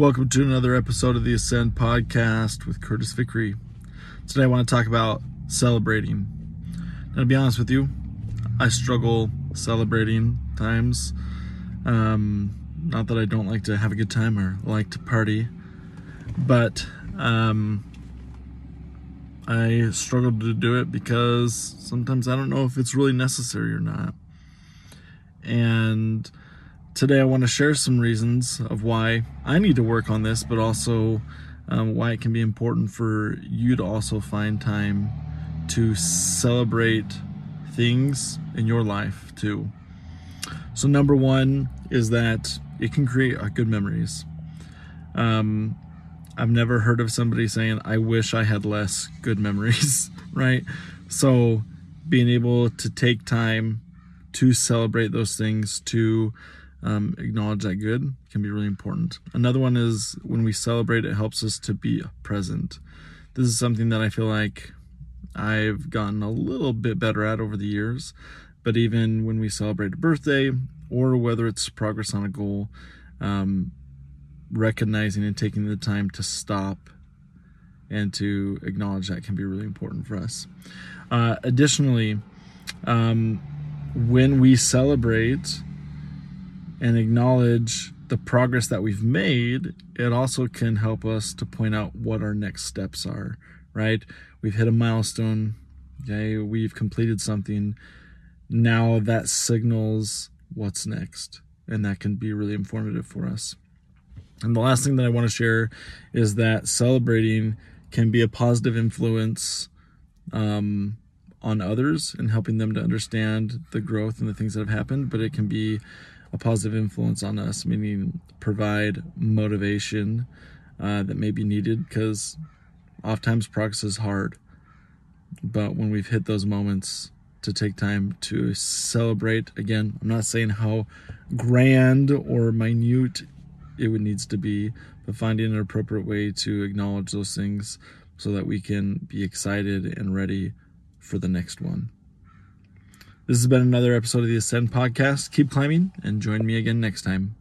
Welcome to another episode of the Ascend podcast with Curtis Vickery. Today I want to talk about celebrating. Now, to be honest with you, I struggle celebrating times. Um, not that I don't like to have a good time or like to party, but um, I struggle to do it because sometimes I don't know if it's really necessary or not. And today I want to share some reasons of why I need to work on this, but also um, why it can be important for you to also find time to celebrate things in your life too. So, number one is that it can create uh, good memories. Um, I've never heard of somebody saying, I wish I had less good memories, right? So, being able to take time to celebrate those things, to um, acknowledge that good can be really important. Another one is when we celebrate, it helps us to be present. This is something that I feel like I've gotten a little bit better at over the years. But even when we celebrate a birthday or whether it's progress on a goal, um, recognizing and taking the time to stop and to acknowledge that can be really important for us. Uh, additionally, um, when we celebrate and acknowledge the progress that we've made, it also can help us to point out what our next steps are, right? We've hit a milestone, okay? We've completed something. Now that signals what's next, and that can be really informative for us. And the last thing that I want to share is that celebrating can be a positive influence um, on others and helping them to understand the growth and the things that have happened, but it can be a positive influence on us, meaning provide motivation uh, that may be needed because oftentimes progress is hard. But when we've hit those moments, to take time to celebrate again, I'm not saying how grand or minute it would needs to be, but finding an appropriate way to acknowledge those things so that we can be excited and ready for the next one. This has been another episode of the Ascend podcast. Keep climbing and join me again next time.